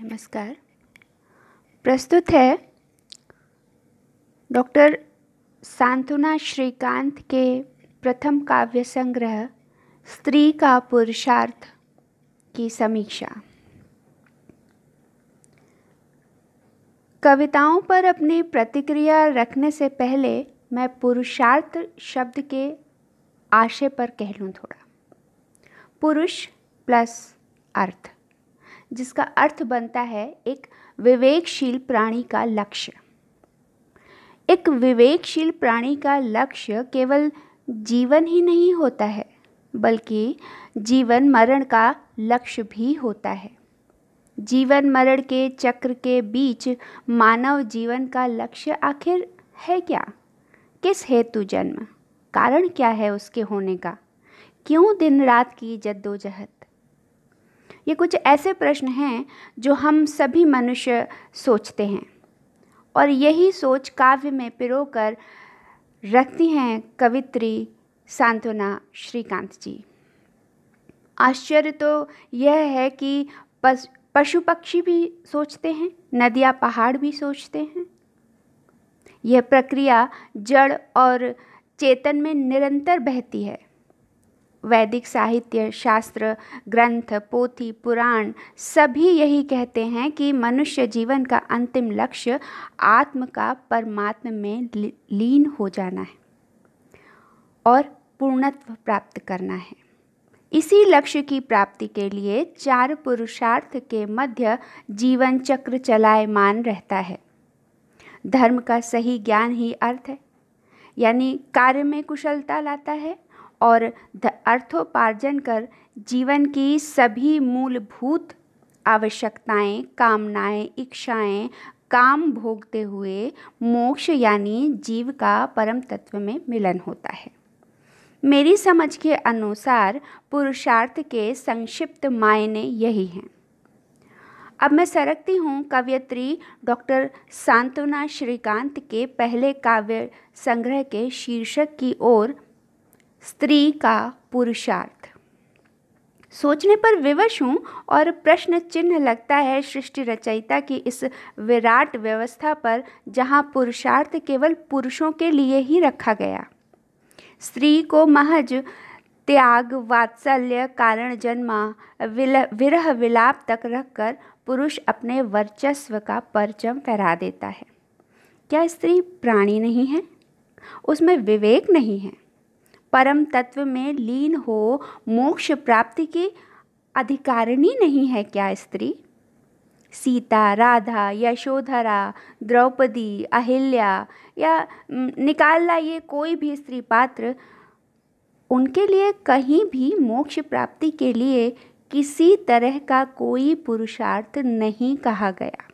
नमस्कार। प्रस्तुत है डॉक्टर सांत्वना श्रीकांत के प्रथम काव्य संग्रह, स्त्री का पुरुषार्थ की समीक्षा। कविताओं पर अपनी प्रतिक्रिया रखने से पहले मैं पुरुषार्थ शब्द के आशय पर कह लूँ थोड़ा। पुरुष प्लस अर्थ। जिसका अर्थ बनता है एक विवेकशील प्राणी का लक्ष्य। एक विवेकशील प्राणी का लक्ष्य केवल जीवन ही नहीं होता है, बल्कि जीवन मरण का लक्ष्य भी होता है। जीवन मरण के चक्र के बीच मानव जीवन का लक्ष्य आखिर है क्या? किस हेतु जन्म? कारण क्या है उसके होने का? क्यों दिन रात की जद्दोजहद? ये कुछ ऐसे प्रश्न हैं जो हम सभी मनुष्य सोचते हैं। और यही सोच काव्य में पिरोकर रखती हैं कवित्री सांत्वना श्रीकांत जी। आश्चर्य तो यह है कि पशु पक्षी भी सोचते हैं, नदियाँ पहाड़ भी सोचते हैं। यह प्रक्रिया जड़ और चेतन में निरंतर बहती है। वैदिक साहित्य, शास्त्र, ग्रंथ, पोथी, पुराण, सभी यही कहते हैं कि मनुष्य जीवन का अंतिम लक्ष्य आत्म का परमात्मा में लीन हो जाना है और पूर्णत्व प्राप्त करना है। इसी लक्ष्य की प्राप्ति के लिए चार पुरुषार्थ के मध्य जीवन चक्र चलायमान रहता है। धर्म का सही ज्ञान ही अर्थ है, यानी कार्य में कुशलता लाता है और अर्थोपार्जन कर जीवन की सभी मूलभूत आवश्यकताएँ, कामनाएँ, इच्छाएँ काम भोगते हुए मोक्ष यानी जीव का परम तत्व में मिलन होता है। मेरी समझ के अनुसार पुरुषार्थ के संक्षिप्त मायने यही हैं। अब मैं सरकती हूँ कवयत्री डॉक्टर सांत्वना श्रीकांत के पहले काव्य संग्रह के शीर्षक की ओर स्त्री का पुरुषार्थ। सोचने पर विवश हूँ और प्रश्न चिन्ह लगता है सृष्टि रचयिता की इस विराट व्यवस्था पर, जहाँ पुरुषार्थ केवल पुरुषों के लिए ही रखा गया। स्त्री को महज त्याग, वात्सल्य, कारण जन्मा विरह विलाप तक रखकर पुरुष अपने वर्चस्व का परचम फहरा देता है। क्या स्त्री प्राणी नहीं है? उसमें विवेक नहीं है। परम तत्व में लीन हो, मोक्ष प्राप्ति की अधिकारिणी नहीं है क्या स्त्री? सीता, राधा, यशोधरा, द्रौपदी, अहिल्या या निकाल लाइए कोई भी स्त्री पात्र, उनके लिए कहीं भी मोक्ष प्राप्ति के लिए किसी तरह का कोई पुरुषार्थ नहीं कहा गया।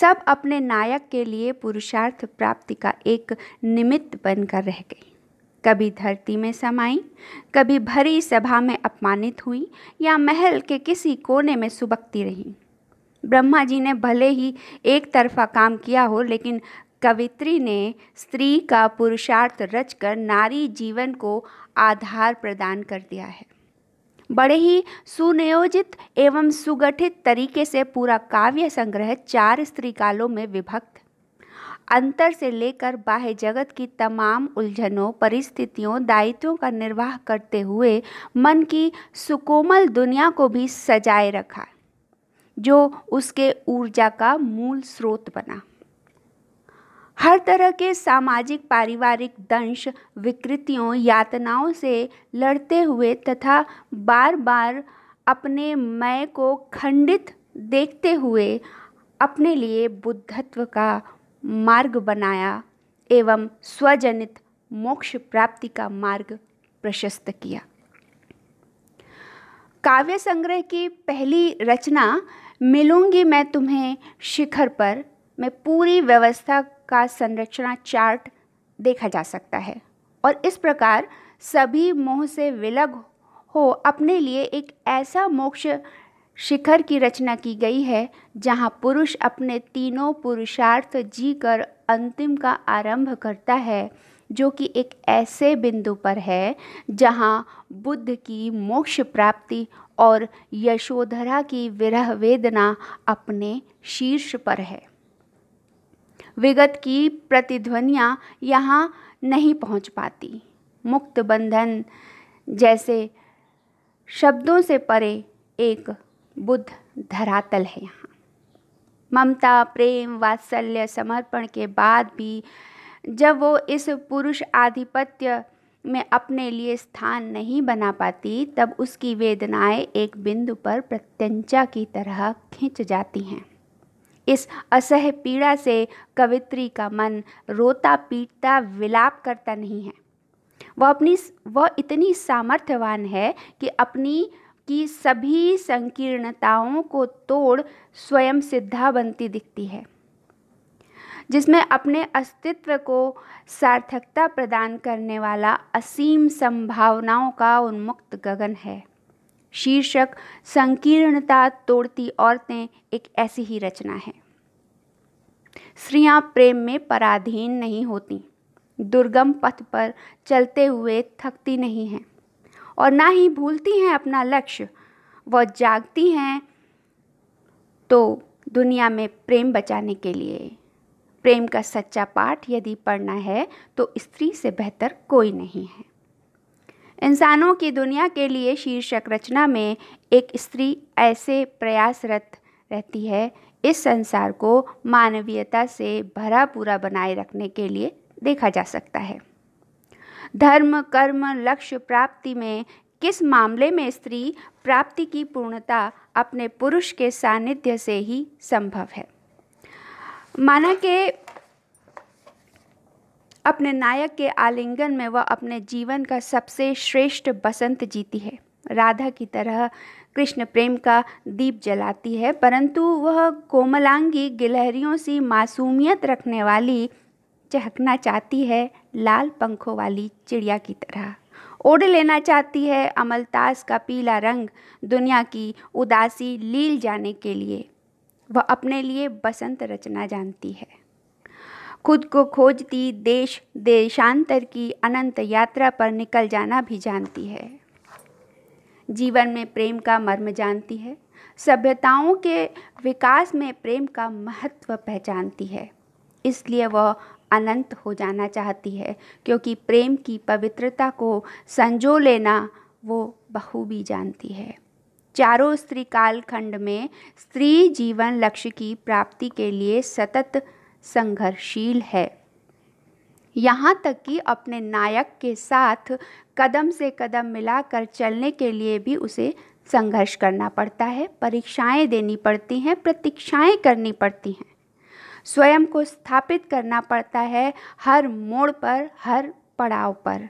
सब अपने नायक के लिए पुरुषार्थ प्राप्ति का एक निमित्त बनकर रह गई। कभी धरती में समाई, कभी भरी सभा में अपमानित हुई या महल के किसी कोने में सुबकती रही। ब्रह्मा जी ने भले ही एक तरफा काम किया हो, लेकिन कवित्री ने स्त्री का पुरुषार्थ रचकर नारी जीवन को आधार प्रदान कर दिया है। बड़े ही सुनियोजित एवं सुगठित तरीके से पूरा काव्य संग्रह चार स्त्री कालों में विभक्त। अंतर से लेकर बाह्य जगत की तमाम उलझनों, परिस्थितियों, दायित्वों का निर्वाह करते हुए मन की सुकोमल दुनिया को भी सजाए रखा, जो उसके ऊर्जा का मूल स्रोत बना। हर तरह के सामाजिक, पारिवारिक, दंश, विकृतियों, यातनाओं से लड़ते हुए तथा बार बार अपने मैं को खंडित देखते हुए अपने लिए बुद्धत्व का मार्ग बनाया एवं स्वजनित मोक्ष प्राप्ति का मार्ग प्रशस्त किया। काव्य संग्रह की पहली रचना, मिलूँगी मैं तुम्हें शिखर पर, में पूरी व्यवस्था का संरचना चार्ट देखा जा सकता है। और इस प्रकार सभी मोह से विलग हो, अपने लिए एक ऐसा मोक्ष शिखर की रचना की गई है, जहाँ पुरुष अपने तीनों पुरुषार्थ जी कर अंतिम का आरंभ करता है, जो कि एक ऐसे बिंदु पर है, जहाँ बुद्ध की मोक्ष प्राप्ति और यशोधरा की विरह वेदना अपने शीर्ष पर है। विगत की प्रतिध्वनियाँ यहाँ नहीं पहुँच पाती। मुक्त बंधन जैसे शब्दों से परे एक बुद्ध धरातल है यहाँ। ममता, प्रेम, वात्सल्य, समर्पण के बाद भी जब वो इस पुरुष आधिपत्य में अपने लिए स्थान नहीं बना पाती, तब उसकी वेदनाएँ एक बिंदु पर प्रत्यंचा की तरह खिंच जाती हैं। इस असह पीड़ा से कवित्री का मन रोता पीटता विलाप करता नहीं है। वह अपनी वह इतनी सामर्थ्यवान है कि अपनी, की सभी संकीर्णताओं को तोड़ स्वयं सिद्धा बनती दिखती है। जिसमें अपने अस्तित्व को सार्थकता प्रदान करने वाला असीम संभावनाओं का उन्मुक्त गगन है। शीर्षक, संकीर्णता तोड़ती औरतें एक ऐसी ही रचना है। स्त्रियाँ प्रेम में पराधीन नहीं होती, दुर्गम पथ पर चलते हुए थकती नहीं हैं। और ना ही भूलती हैं अपना लक्ष्य, वह जागती हैं तो दुनिया में प्रेम बचाने के लिए। प्रेम का सच्चा पाठ यदि पढ़ना है तो स्त्री से बेहतर कोई नहीं है। इंसानों की दुनिया के लिए शीर्षक रचना में एक स्त्री ऐसे प्रयासरत रहती है इस संसार को मानवीयता से भरा पूरा बनाए रखने के लिए देखा जा सकता है। धर्म, कर्म, लक्ष्य प्राप्ति में किस मामले में स्त्री प्राप्ति की पूर्णता अपने पुरुष के सानिध्य से ही संभव है? माना कि अपने नायक के आलिंगन में वह अपने जीवन का सबसे श्रेष्ठ बसंत जीती है। राधा की तरह कृष्ण प्रेम का दीप जलाती है, परंतु वह कोमलांगी गिलहरियों सी मासूमियत रखने वाली चहकना चाहती है, लाल पंखों वाली चिड़िया की तरह। ओढ़ लेना चाहती है अमलतास का पीला रंग दुनिया की उदासी लील जाने के लिए। वह अपने लिए बसंत रचना जानती है। खुद को खोजती, देश, देशांतर की अनंत यात्रा पर निकल जाना भी जानती है। जीवन में प्रेम का मर्म जानती है। सभ्यताओं के विकास में प्रेम का महत्व पहचानती है। इसलिए वह अनंत हो जाना चाहती है, क्योंकि प्रेम की पवित्रता को संजो लेना वो बखूबी जानती है। चारों स्त्री कालखंड में स्त्री जीवन लक्ष्य की प्राप्ति के लिए सतत संघर्षशील है। यहाँ तक कि अपने नायक के साथ कदम से कदम मिलाकर चलने के लिए भी उसे संघर्ष करना पड़ता है, परीक्षाएँ देनी पड़ती हैं, प्रतीक्षाएँ करनी पड़ती हैं। स्वयं को स्थापित करना पड़ता है हर मोड़ पर, हर पड़ाव पर।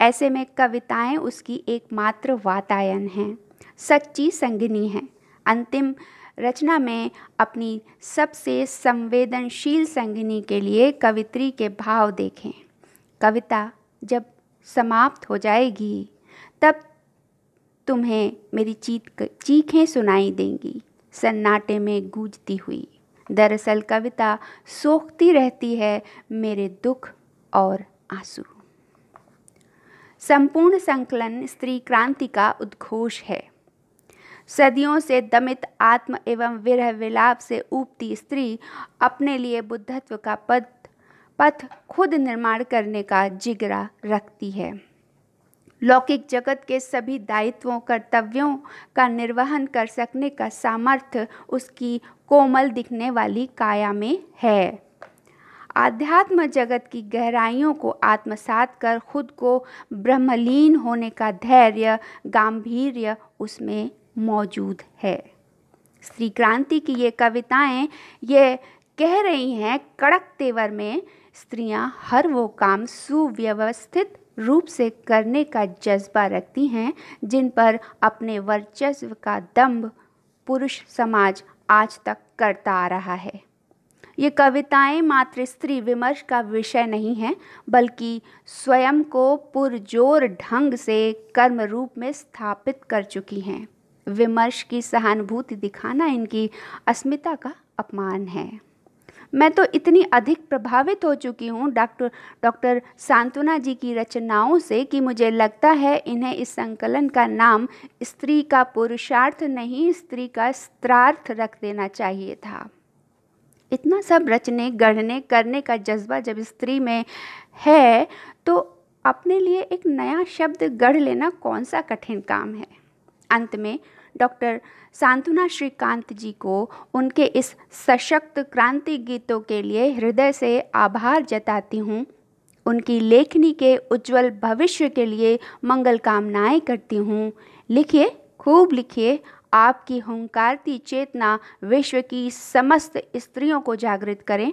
ऐसे में कविताएँ उसकी एकमात्र वातायन हैं, सच्ची संगनी हैं। अंतिम रचना में अपनी सबसे संवेदनशील संगिनी के लिए कवित्री के भाव देखें। कविता जब समाप्त हो जाएगी, तब तुम्हें मेरी चीख चीखें सुनाई देंगी, सन्नाटे में गूंजती हुई। दरअसल कविता सोखती रहती है मेरे दुख और आँसू। संपूर्ण संकलन स्त्री क्रांति का उद्घोष है। सदियों से दमित आत्म एवं विरह विलाप से ऊपती स्त्री अपने लिए बुद्धत्व का पद, पथ खुद निर्माण करने का जिगरा रखती है। लौकिक जगत के सभी दायित्वों, कर्तव्यों का निर्वहन कर सकने का सामर्थ्य उसकी कोमल दिखने वाली काया में है। आध्यात्म जगत की गहराइयों को आत्मसात कर खुद को ब्रह्मलीन होने का धैर्य गांधीर्य उसमें मौजूद है। श्री क्रांति की ये कविताएँ ये कह रही हैं, कड़क तेवर में स्त्रियाँ हर वो काम सुव्यवस्थित रूप से करने का जज्बा रखती हैं, जिन पर अपने वर्चस्व का दम्भ पुरुष समाज आज तक करता आ रहा है। ये कविताएँ मात्र स्त्री विमर्श का विषय नहीं हैं, बल्कि स्वयं को पुरजोर ढंग से कर्म रूप में स्थापित कर चुकी हैं। विमर्श की सहानुभूति दिखाना इनकी अस्मिता का अपमान है। मैं तो इतनी अधिक प्रभावित हो चुकी हूँ डॉक्टर डॉक्टर सांत्वना जी की रचनाओं से कि मुझे लगता है इन्हें इस संकलन का नाम स्त्री का पुरुषार्थ नहीं, स्त्री का स्त्रार्थ रख देना चाहिए था। इतना सब रचने, गढ़ने, करने का जज्बा जब स्त्री में है तो अपने लिए एक नया शब्द गढ़ लेना कौन सा कठिन काम है? अंत में डॉक्टर सांत्वना श्रीकांत जी को उनके इस सशक्त क्रांति गीतों के लिए हृदय से आभार जताती हूँ। उनकी लेखनी के उज्जवल भविष्य के लिए मंगल कामनाएँ करती हूँ। लिखिए, खूब लिखिए, आपकी हुंकारती चेतना विश्व की समस्त स्त्रियों को जागृत करें।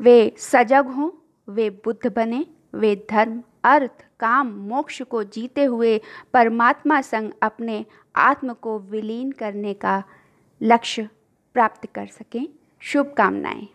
वे सजग हों, वे बुद्ध बने, वे धर्म अर्थ, काम, मोक्ष को जीते हुए परमात्मा संग अपने आत्म को विलीन करने का लक्ष्य प्राप्त कर सकें। शुभकामनाएँ।